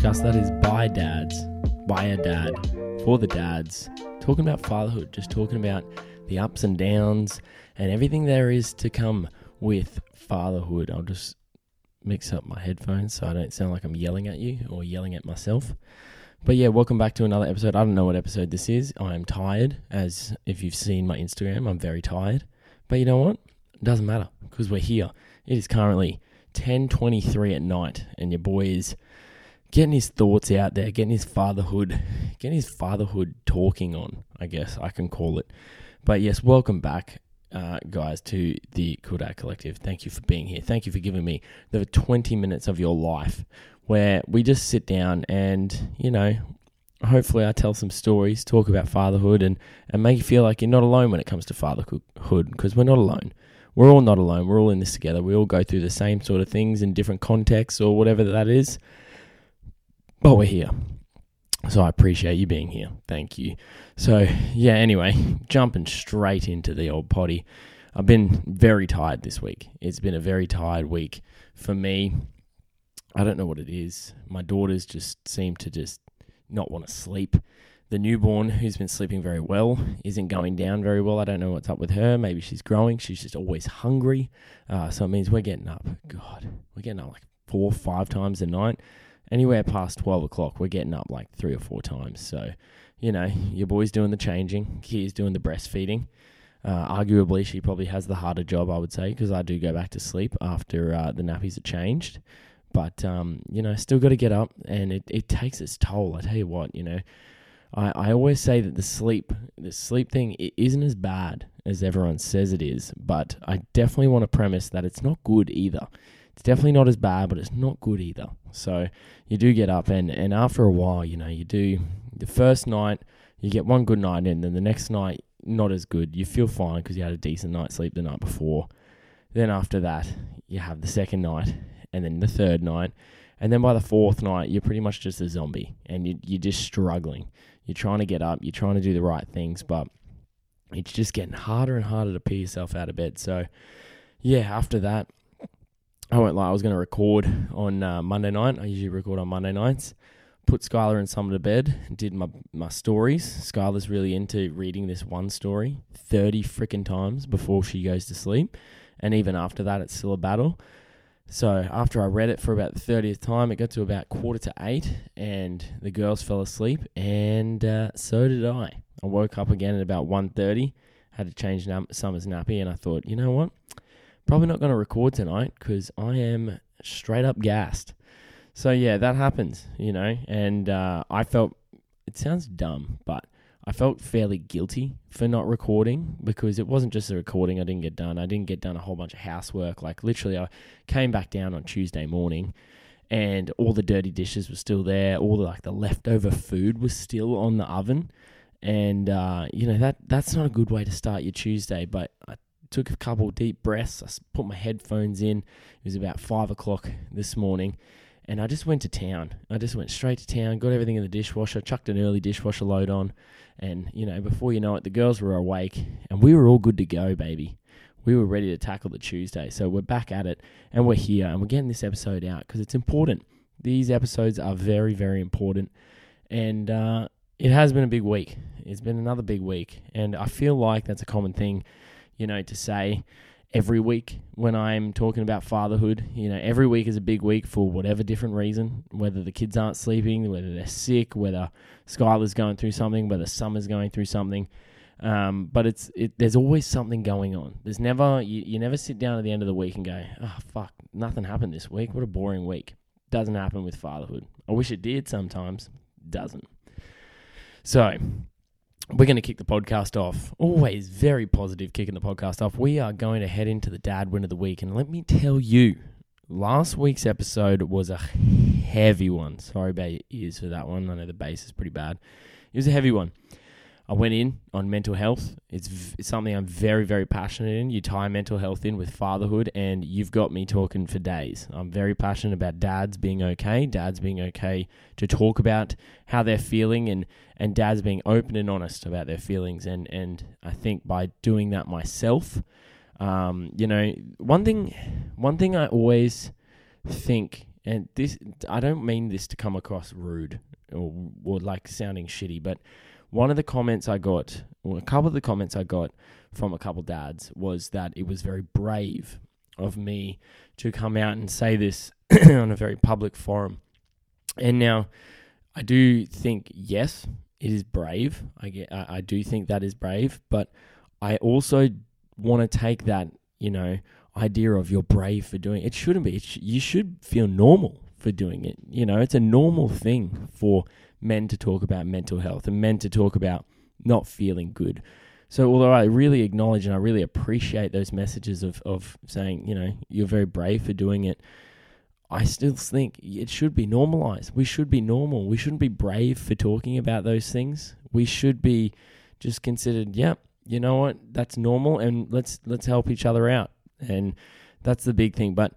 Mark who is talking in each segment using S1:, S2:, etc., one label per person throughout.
S1: Podcast that is by dads, by a dad, for the dads, talking about fatherhood, just talking about the ups and downs and everything there is to come with fatherhood. I'll just mix up my headphones so I don't sound like I'm yelling at you or yelling at myself. But yeah, welcome back to another episode. I don't know what episode this is. I am tired, as if you've seen my Instagram, I'm very tired. But you know what? It doesn't matter because we're here. It is currently 10:23 at night, and your boy is getting his thoughts out there, getting his fatherhood, getting his fatherhood talking on. I guess I can call it. But yes, welcome back, uh, guys, to the Dad Collective. Thank you for being here. Thank you for giving me the 20 minutes of your life where we just sit down and you know. Hopefully, I tell some stories, talk about fatherhood, and, and make you feel like you're not alone when it comes to fatherhood because we're not alone we're all not alone. We're all in this together. We all go through the same sort of things in different contexts or whatever that is. But we're here. So I appreciate you being here. Thank you. So, yeah, anyway, jumping straight into the old potty. I've been very tired this week. It's been a very tired week for me. I don't know what it is. My daughters just seem to just not want to sleep. The newborn, who's been sleeping very well, isn't going down very well. I don't know what's up with her. Maybe she's growing. She's just always hungry. Uh, so it means we're getting up. God, we're getting up like four, five times a night. Anywhere past 12 o'clock, we're getting up like three or four times. So, you know, your boy's doing the changing, Kia's doing the breastfeeding. Uh, arguably, she probably has the harder job, I would say, because I do go back to sleep after uh, the nappies are changed. But, um, you know, still got to get up, and it, it takes its toll. I tell you what, you know, I, I always say that the sleep the sleep thing it isn't as bad as everyone says it is, but I definitely want to premise that it's not good either. It's definitely not as bad, but it's not good either. So you do get up and, and after a while, you know, you do the first night, you get one good night in, then the next night not as good. You feel fine because you had a decent night's sleep the night before. Then after that, you have the second night, and then the third night, and then by the fourth night, you're pretty much just a zombie, and you, you're just struggling. You're trying to get up, you're trying to do the right things, but it's just getting harder and harder to pee yourself out of bed. So, yeah, after that, I won't lie, I was going to record on uh, Monday night. I usually record on Monday nights. Put Skylar and Summer to bed, did my, my stories. Skylar's really into reading this one story 30 freaking times before she goes to sleep. And even after that, it's still a battle. So after I read it for about the thirtieth time, it got to about quarter to eight, and the girls fell asleep, and uh, so did I. I woke up again at about 1.30, had to change Summer's nappy, and I thought, you know what? Probably not going to record tonight because I am straight up gassed. So yeah, that happens, you know, and uh, I felt it sounds dumb, but I felt fairly guilty for not recording because it wasn't just a recording I didn't get done. I didn't get done a whole bunch of housework. Like literally, I came back down on Tuesday morning, and all the dirty dishes were still there. All the like the leftover food was still on the oven, and uh, you know that that's not a good way to start your Tuesday. But I took a couple deep breaths. I put my headphones in. It was about five o'clock this morning and I just went to town. I just went straight to town, got everything in the dishwasher, chucked an early dishwasher load on, and you know, before you know it, the girls were awake, and we were all good to go, baby. We were ready to tackle the Tuesday, so we're back at it, and we're here, and we're getting this episode out because it's important. These episodes are very, very important, and uh, it has been a big week. It's been another big week, and I feel like that's a common thing, you know, to say every week when I'm talking about fatherhood. You know, every week is a big week for whatever different reason, whether the kids aren't sleeping, whether they're sick, whether Skylar's going through something, whether Summer's going through something. Um, but it's it, there's always something going on. There's never you, you never sit down at the end of the week and go, oh fuck, nothing happened this week. What a boring week. Doesn't happen with fatherhood. I wish it did sometimes. Doesn't. So we're going to kick the podcast off. Always very positive kicking the podcast off. We are going to head into the dad win of the week. And let me tell you, last week's episode was a heavy one. Sorry about your ears for that one. I know the bass is pretty bad. It was a heavy one. I went in on mental health. It's, v- it's something I'm very, very passionate in. You tie mental health in with fatherhood, and you've got me talking for days. I'm very passionate about dads being okay, dads being okay to talk about how they're feeling, and, and dads being open and honest about their feelings. And, and I think by doing that myself, um, you know, one thing, one thing I always think and this I don't mean this to come across rude or, or like sounding shitty, but one of the comments I got, or a couple of the comments I got from a couple dads was that it was very brave of me to come out and say this on a very public forum. And now I do think yes, it is brave. I get I, I do think that is brave, but I also want to take that, you know, idea of you're brave for doing it. It shouldn't be. It sh- you should feel normal for doing it. You know, it's a normal thing for men to talk about mental health and men to talk about not feeling good. So, although I really acknowledge and I really appreciate those messages of, of saying, you know, you're very brave for doing it, I still think it should be normalized. We should be normal. We shouldn't be brave for talking about those things. We should be just considered, yep, yeah, you know what, that's normal and let's let's help each other out. And that's the big thing. But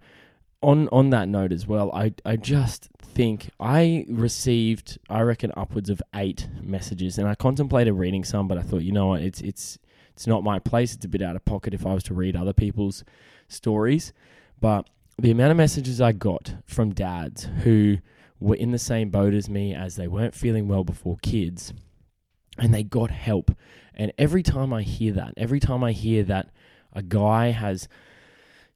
S1: on on that note as well, I I just think I received I reckon upwards of eight messages, and I contemplated reading some, but I thought you know what, it's it's it's not my place. It's a bit out of pocket if I was to read other people's stories, but the amount of messages I got from dads who were in the same boat as me as they weren't feeling well before kids and they got help. And every time I hear that, every time I hear that a guy has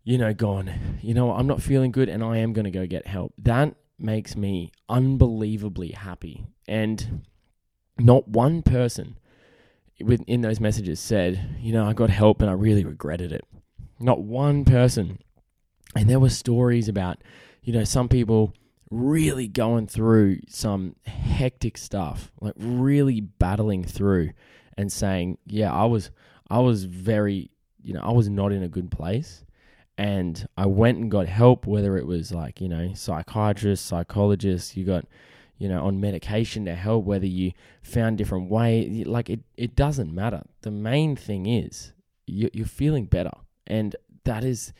S1: you know, gone, you know, I'm not feeling good and I am going to go get help. That makes me unbelievably happy. And not one person within those messages said, you know, I got help and I really regretted it. Not one person. And there were stories about, you know, some people really going through some hectic stuff, like really battling through and saying, yeah, I was I was very, you know, I was not in a good place and I went and got help, whether it was like, you know, psychiatrists, psychologists, you got, you know, on medication to help, whether you found different way, like it, it doesn't matter. The main thing is you, you're feeling better. And that is,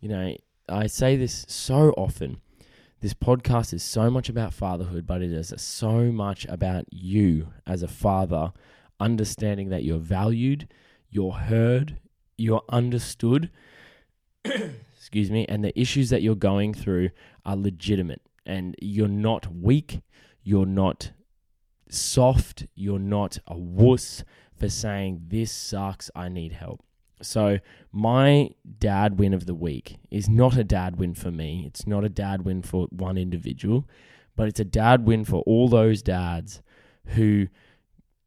S1: you know, I say this so often. This podcast is so much about fatherhood, but it is so much about you as a father understanding that you're valued, you're heard, you're understood, excuse me, and the issues that you're going through are legitimate and you're not weak, you're not soft, you're not a wuss for saying, This sucks, I need help. So, my dad win of the week is not a dad win for me. It's not a dad win for one individual, but it's a dad win for all those dads who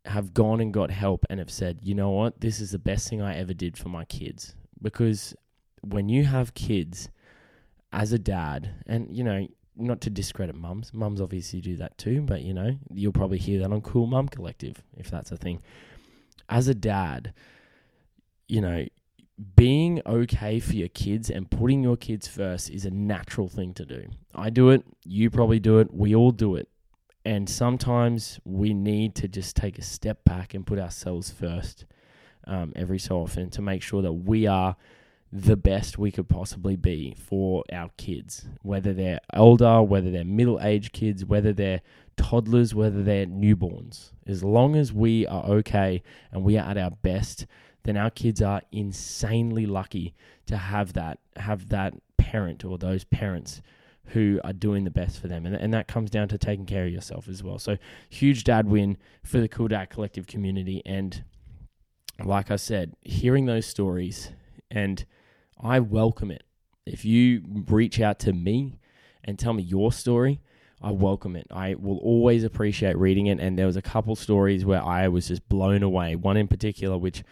S1: have gone and got help and have said, you know what, this is the best thing I ever did for my kids. Because when you have kids as a dad, and you know, not to discredit mums, mums obviously do that too, but you know, you'll probably hear that on Cool Mum Collective if that's a thing. As a dad, you know, being okay for your kids and putting your kids first is a natural thing to do. I do it, you probably do it, we all do it. And sometimes we need to just take a step back and put ourselves first um, every so often to make sure that we are the best we could possibly be for our kids, whether they're older, whether they're middle aged kids, whether they're toddlers, whether they're newborns. As long as we are okay and we are at our best, then our kids are insanely lucky to have that have that parent or those parents who are doing the best for them. And, and that comes down to taking care of yourself as well. So huge dad win for the Cool Dad Collective community. And like I said, hearing those stories and I welcome it. If you reach out to me and tell me your story, I welcome it. I will always appreciate reading it. And there was a couple stories where I was just blown away. One in particular, which,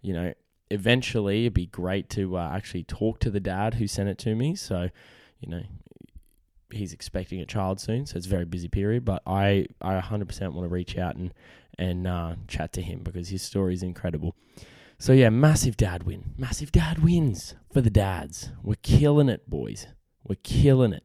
S1: you know, eventually it'd be great to uh, actually talk to the dad who sent it to me. So, you know, he's expecting a child soon, so it's a very busy period. But I, I 100% want to reach out and and uh, chat to him because his story is incredible. So yeah, massive dad win. Massive dad wins for the dads. We're killing it, boys. We're killing it.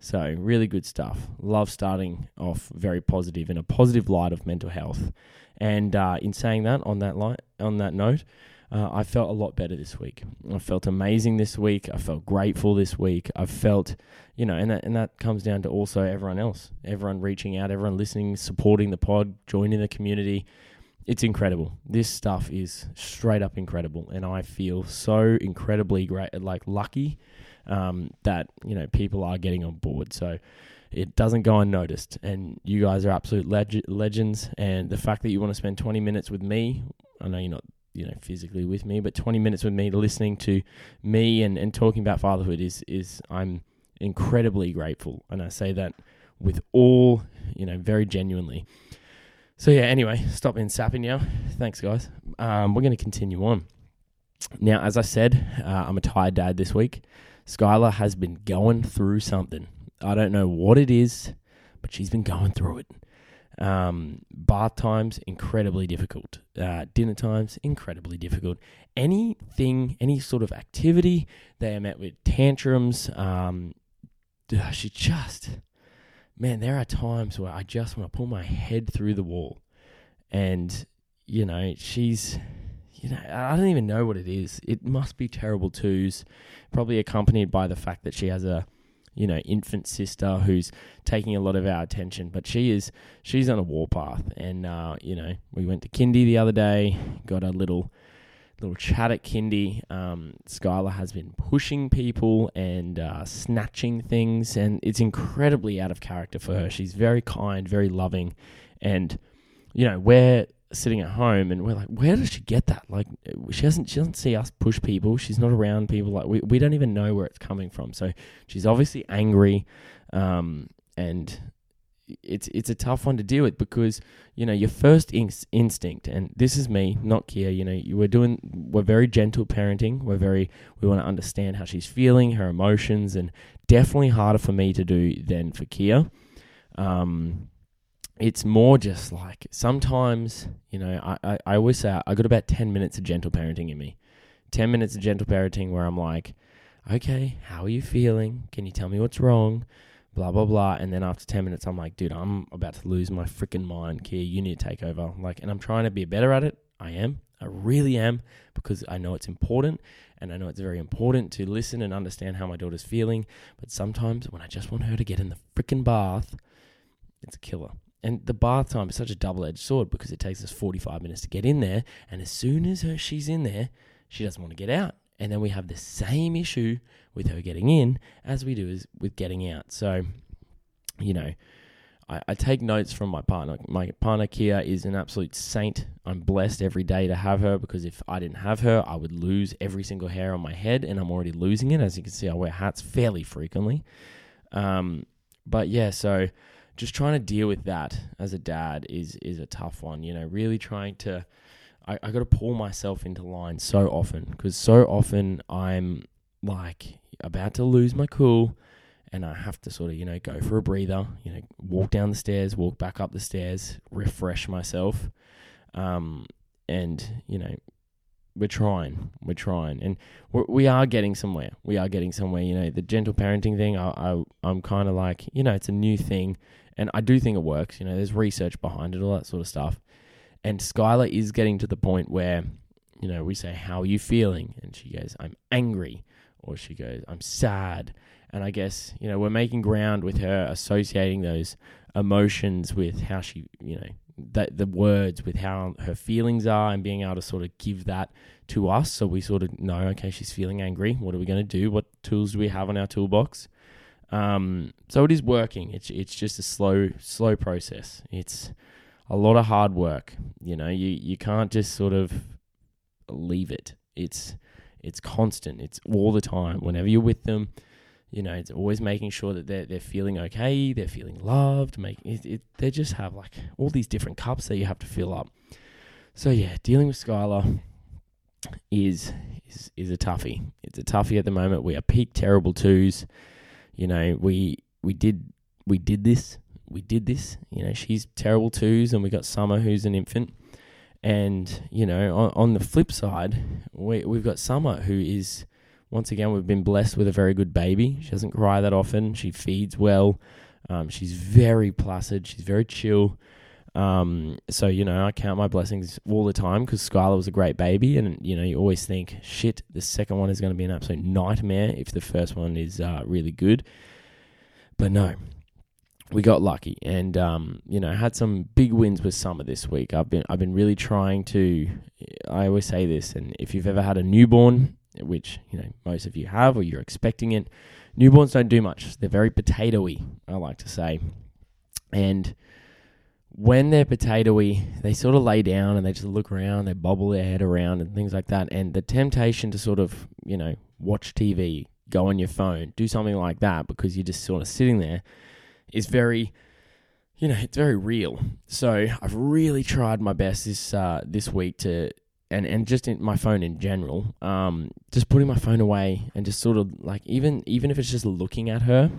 S1: So really good stuff. Love starting off very positive in a positive light of mental health. And uh, in saying that, on that light, on that note, uh, I felt a lot better this week. I felt amazing this week. I felt grateful this week. I felt, you know, and that and that comes down to also everyone else, everyone reaching out, everyone listening, supporting the pod, joining the community it's incredible. This stuff is straight up incredible, and I feel so incredibly great, like lucky um, that you know people are getting on board. So it doesn't go unnoticed, and you guys are absolute leg- legends. And the fact that you want to spend 20 minutes with me, I know you're not you know physically with me, but 20 minutes with me listening to me and, and talking about fatherhood is is I'm incredibly grateful, and I say that with all you know very genuinely. So yeah, anyway, stop being sappy now. Thanks, guys. Um, we're going to continue on. Now, as I said, uh, I'm a tired dad this week. Skylar has been going through something. I don't know what it is, but she's been going through it. Um, bath times incredibly difficult. Uh, dinner times incredibly difficult. Anything, any sort of activity, they are met with tantrums. Um, she just, man, there are times where I just want to pull my head through the wall, and you know she's. You know, I don't even know what it is. It must be terrible twos, probably accompanied by the fact that she has a you know, infant sister who's taking a lot of our attention. But she is she's on a warpath, and uh, you know, we went to kindy the other day, got a little little chat at kindy. Um, Skylar has been pushing people and uh, snatching things, and it's incredibly out of character for her. She's very kind, very loving, and you know, we're sitting at home and we're like, where does she get that? Like, she doesn't she doesn't see us push people. She's not around people. Like, we we don't even know where it's coming from. So she's obviously angry, um, and it's it's a tough one to deal with because you know your first in- instinct, and this is me, not Kia. You know, we're doing we're very gentle parenting. We're very we want to understand how she's feeling, her emotions, and definitely harder for me to do than for Kia. Um, it's more just like sometimes, you know, I, I, I always say I got about 10 minutes of gentle parenting in me. 10 minutes of gentle parenting where I'm like, okay, how are you feeling? Can you tell me what's wrong? Blah, blah, blah. And then after 10 minutes, I'm like, dude, I'm about to lose my freaking mind. Kia, you need to take over. Like, and I'm trying to be better at it. I am. I really am because I know it's important and I know it's very important to listen and understand how my daughter's feeling. But sometimes when I just want her to get in the freaking bath, it's a killer. And the bath time is such a double edged sword because it takes us 45 minutes to get in there. And as soon as her, she's in there, she doesn't want to get out. And then we have the same issue with her getting in as we do as with getting out. So, you know, I, I take notes from my partner. My partner, Kia, is an absolute saint. I'm blessed every day to have her because if I didn't have her, I would lose every single hair on my head. And I'm already losing it. As you can see, I wear hats fairly frequently. Um, but yeah, so just trying to deal with that as a dad is is a tough one. You know, really trying to. I, I got to pull myself into line so often because so often I'm like about to lose my cool and I have to sort of, you know, go for a breather, you know, walk down the stairs, walk back up the stairs, refresh myself. Um, and, you know, we're trying, we're trying, and we're, we are getting somewhere. We are getting somewhere. You know, the gentle parenting thing. I, I I'm kind of like, you know, it's a new thing, and I do think it works. You know, there's research behind it, all that sort of stuff. And Skylar is getting to the point where, you know, we say, How are you feeling? And she goes, I'm angry. Or she goes, I'm sad. And I guess, you know, we're making ground with her associating those emotions with how she, you know, that the words with how her feelings are and being able to sort of give that to us so we sort of know okay she's feeling angry what are we going to do what tools do we have in our toolbox um, so it is working. It's it's just a slow slow process. It's a lot of hard work. You know, you you can't just sort of leave it. It's it's constant. It's all the time. Whenever you're with them, you know, it's always making sure that they're they're feeling okay. They're feeling loved. Make it, it, they just have like all these different cups that you have to fill up. So yeah, dealing with Skylar is is is a toughie. It's a toughie at the moment. We are peak terrible twos you know, we we did we did this. We did this. You know, she's terrible twos, and we got Summer, who's an infant. And you know, on, on the flip side, we we've got Summer, who is once again we've been blessed with a very good baby. She doesn't cry that often. She feeds well. Um, she's very placid. She's very chill. Um, so you know, I count my blessings all the time because Skylar was a great baby, and you know, you always think, shit, the second one is going to be an absolute nightmare if the first one is uh, really good. But no, we got lucky, and um, you know, had some big wins with summer this week. I've been I've been really trying to. I always say this, and if you've ever had a newborn, which you know most of you have or you're expecting it. Newborns don't do much. They're very potatoy, I like to say. And when they're potatoy, they sort of lay down and they just look around, they bobble their head around and things like that. And the temptation to sort of, you know, watch TV, go on your phone, do something like that because you're just sort of sitting there is very you know, it's very real. So I've really tried my best this uh, this week to and and just in my phone in general, um, just putting my phone away and just sort of like even even if it's just looking at her,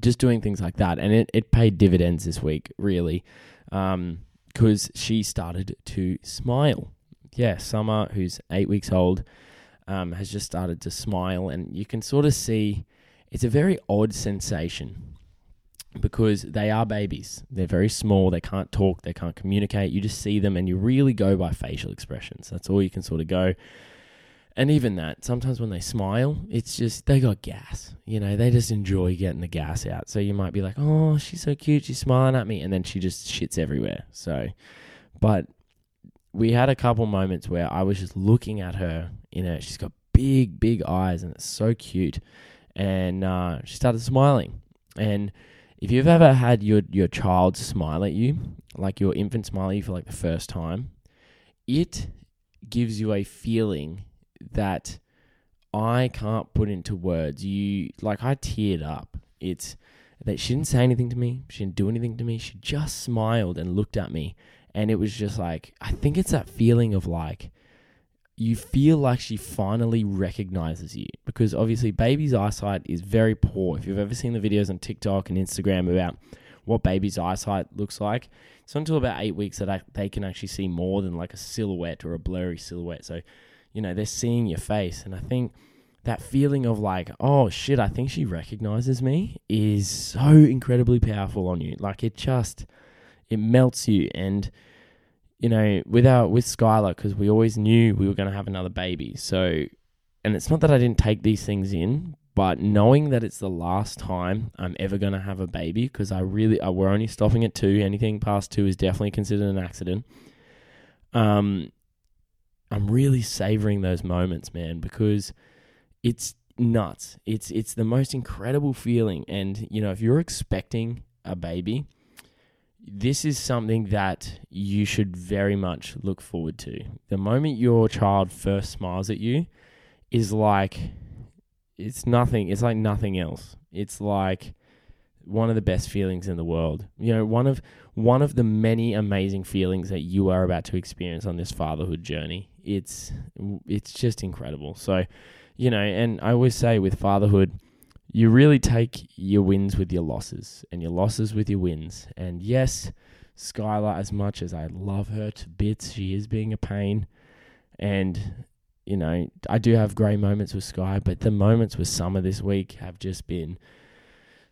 S1: just doing things like that, and it it paid dividends this week really, um, because she started to smile. Yeah, Summer, who's eight weeks old, um, has just started to smile, and you can sort of see it's a very odd sensation because they are babies. They're very small. They can't talk. They can't communicate. You just see them and you really go by facial expressions. That's all you can sort of go. And even that, sometimes when they smile, it's just they got gas. You know, they just enjoy getting the gas out. So you might be like, oh, she's so cute. She's smiling at me. And then she just shits everywhere. So, but we had a couple moments where I was just looking at her You know, She's got big, big eyes and it's so cute. And uh, she started smiling. And if you've ever had your your child smile at you, like your infant smile at you for like the first time, it gives you a feeling that I can't put into words. You like I teared up. It's that she didn't say anything to me. She didn't do anything to me. She just smiled and looked at me. And it was just like I think it's that feeling of like you feel like she finally recognizes you because obviously baby's eyesight is very poor. If you've ever seen the videos on TikTok and Instagram about what baby's eyesight looks like, it's not until about eight weeks that I, they can actually see more than like a silhouette or a blurry silhouette. So, you know, they're seeing your face. And I think that feeling of like, oh shit, I think she recognizes me is so incredibly powerful on you. Like it just, it melts you. And, you know, with our with Skylar, because we always knew we were going to have another baby. So, and it's not that I didn't take these things in, but knowing that it's the last time I'm ever going to have a baby, because I really, uh, we're only stopping at two. Anything past two is definitely considered an accident. Um, I'm really savoring those moments, man, because it's nuts. It's it's the most incredible feeling, and you know, if you're expecting a baby this is something that you should very much look forward to. The moment your child first smiles at you is like it's nothing, it's like nothing else. It's like one of the best feelings in the world. You know, one of one of the many amazing feelings that you are about to experience on this fatherhood journey. It's it's just incredible. So, you know, and I always say with fatherhood, you really take your wins with your losses and your losses with your wins. And yes, Skylar, as much as I love her to bits, she is being a pain. And, you know, I do have great moments with Sky, but the moments with Summer this week have just been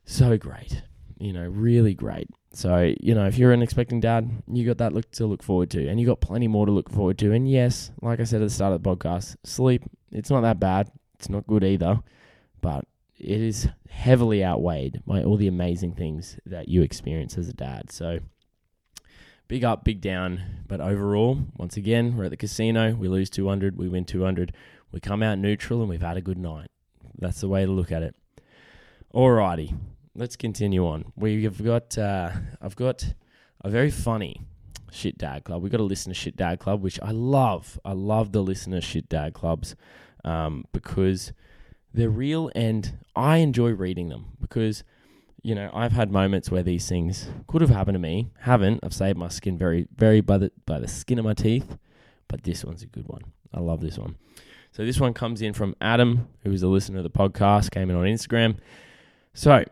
S1: so great. You know, really great. So, you know, if you're an expecting dad, you got that look to look forward to, and you got plenty more to look forward to. And yes, like I said at the start of the podcast, sleep, it's not that bad. It's not good either, but it is heavily outweighed by all the amazing things that you experience as a dad. So, big up, big down. But overall, once again, we're at the casino. We lose 200, we win 200. We come out neutral and we've had a good night. That's the way to look at it. Alrighty, let's continue on. We've got, uh, I've got a very funny Shit Dad Club. We've got a listener Shit Dad Club, which I love. I love the listener Shit Dad Clubs um, because they're real and I enjoy reading them because you know I've had moments where these things could have happened to me haven't. I've saved my skin very very by the by the skin of my teeth but this one's a good one. I love this one. So this one comes in from Adam who is a listener of the podcast came in on Instagram. So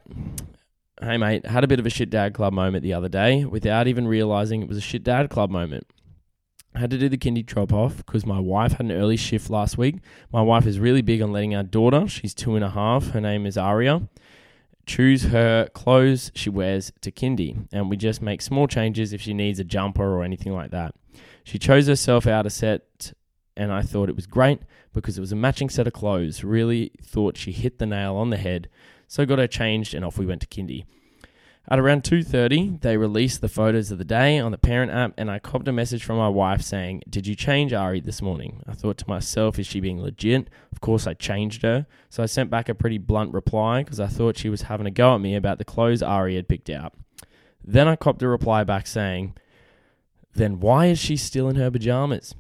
S1: hey mate had a bit of a shit dad club moment the other day without even realizing it was a shit dad club moment I had to do the kindy drop off because my wife had an early shift last week. My wife is really big on letting our daughter, she's two and a half, her name is Aria, choose her clothes she wears to kindy. And we just make small changes if she needs a jumper or anything like that. She chose herself out a set, and I thought it was great because it was a matching set of clothes. Really thought she hit the nail on the head. So got her changed, and off we went to kindy. At around 2:30, they released the photos of the day on the parent app and I copped a message from my wife saying, "Did you change Ari this morning?" I thought to myself, is she being legit? Of course I changed her. So I sent back a pretty blunt reply because I thought she was having a go at me about the clothes Ari had picked out. Then I copped a reply back saying, "Then why is she still in her pajamas?"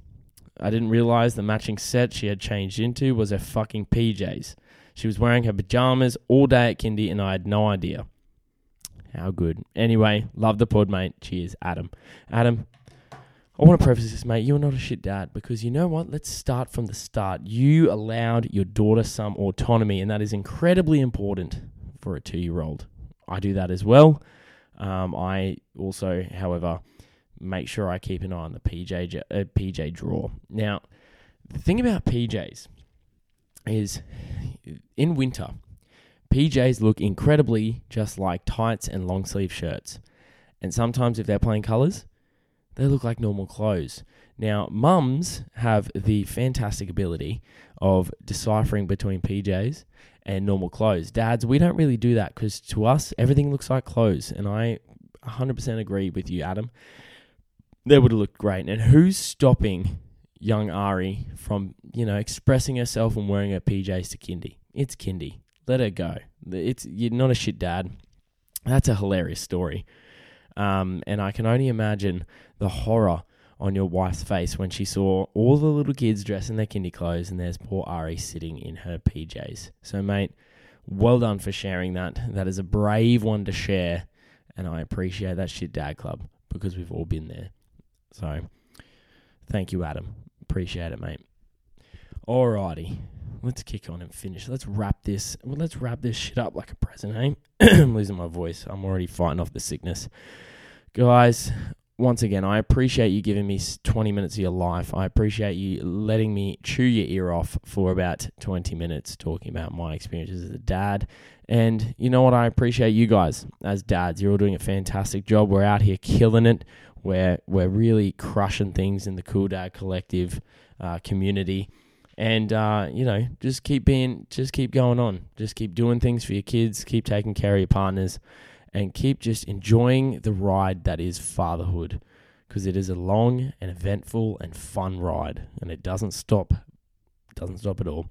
S1: I didn't realize the matching set she had changed into was her fucking PJs. She was wearing her pajamas all day at kindy and I had no idea. How good. Anyway, love the pod, mate. Cheers, Adam. Adam, I want to preface this, mate. You're not a shit dad because you know what? Let's start from the start. You allowed your daughter some autonomy, and that is incredibly important for a two year old. I do that as well. Um, I also, however, make sure I keep an eye on the PJ uh, PJ drawer. Now, the thing about PJs is in winter, PJs look incredibly just like tights and long sleeve shirts. And sometimes, if they're plain colors, they look like normal clothes. Now, mums have the fantastic ability of deciphering between PJs and normal clothes. Dads, we don't really do that because to us, everything looks like clothes. And I 100% agree with you, Adam. They would have looked great. And who's stopping young Ari from, you know, expressing herself and wearing her PJs to kindy? It's kindy. Let her go. It's you're not a shit dad. That's a hilarious story. Um, and I can only imagine the horror on your wife's face when she saw all the little kids dressed in their kindy clothes and there's poor Ari sitting in her PJs. So, mate, well done for sharing that. That is a brave one to share, and I appreciate that shit dad club because we've all been there. So, thank you, Adam. Appreciate it, mate. Alrighty let's kick on and finish. Let's wrap this. Well, let's wrap this shit up like a present, eh? I'm losing my voice. I'm already fighting off the sickness, guys. Once again, I appreciate you giving me 20 minutes of your life. I appreciate you letting me chew your ear off for about 20 minutes talking about my experiences as a dad. And you know what? I appreciate you guys as dads. You're all doing a fantastic job. We're out here killing it. We're, we're really crushing things in the Cool Dad Collective uh, community and uh, you know just keep being just keep going on. Just keep doing things for your kids. Keep taking care of your partners. And keep just enjoying the ride that is fatherhood. Because it is a long and eventful and fun ride. And it doesn't stop doesn't stop at all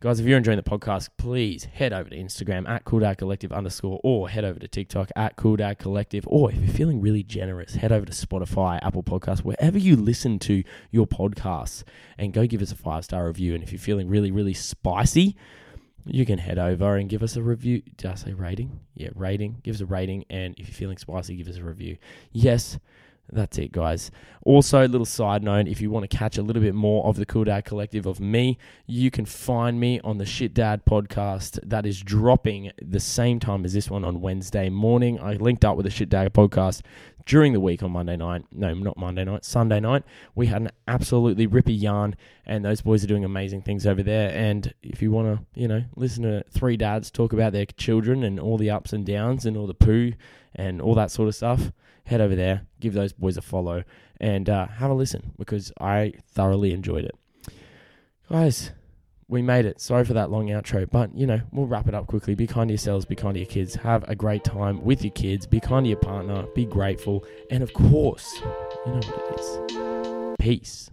S1: Guys, if you're enjoying the podcast, please head over to Instagram at Cool Dad Collective underscore or head over to TikTok at Cool Dad Collective. Or if you're feeling really generous, head over to Spotify, Apple Podcasts, wherever you listen to your podcasts and go give us a five star review. And if you're feeling really, really spicy, you can head over and give us a review. Did I say rating? Yeah, rating. Give us a rating. And if you're feeling spicy, give us a review. Yes, that's it, guys. Also, a little side note if you want to catch a little bit more of the Cool Dad Collective of me, you can find me on the Shit Dad podcast that is dropping the same time as this one on Wednesday morning. I linked up with the Shit Dad podcast during the week on Monday night. No, not Monday night, Sunday night. We had an absolutely rippy yarn, and those boys are doing amazing things over there. And if you want to, you know, listen to three dads talk about their children and all the ups and downs and all the poo and all that sort of stuff, head over there, give those boys a follow, and uh, have a listen because I thoroughly enjoyed it. Guys, we made it. Sorry for that long outro, but you know, we'll wrap it up quickly. Be kind to yourselves, be kind to your kids, have a great time with your kids, be kind to your partner, be grateful, and of course, you know what it is. Peace.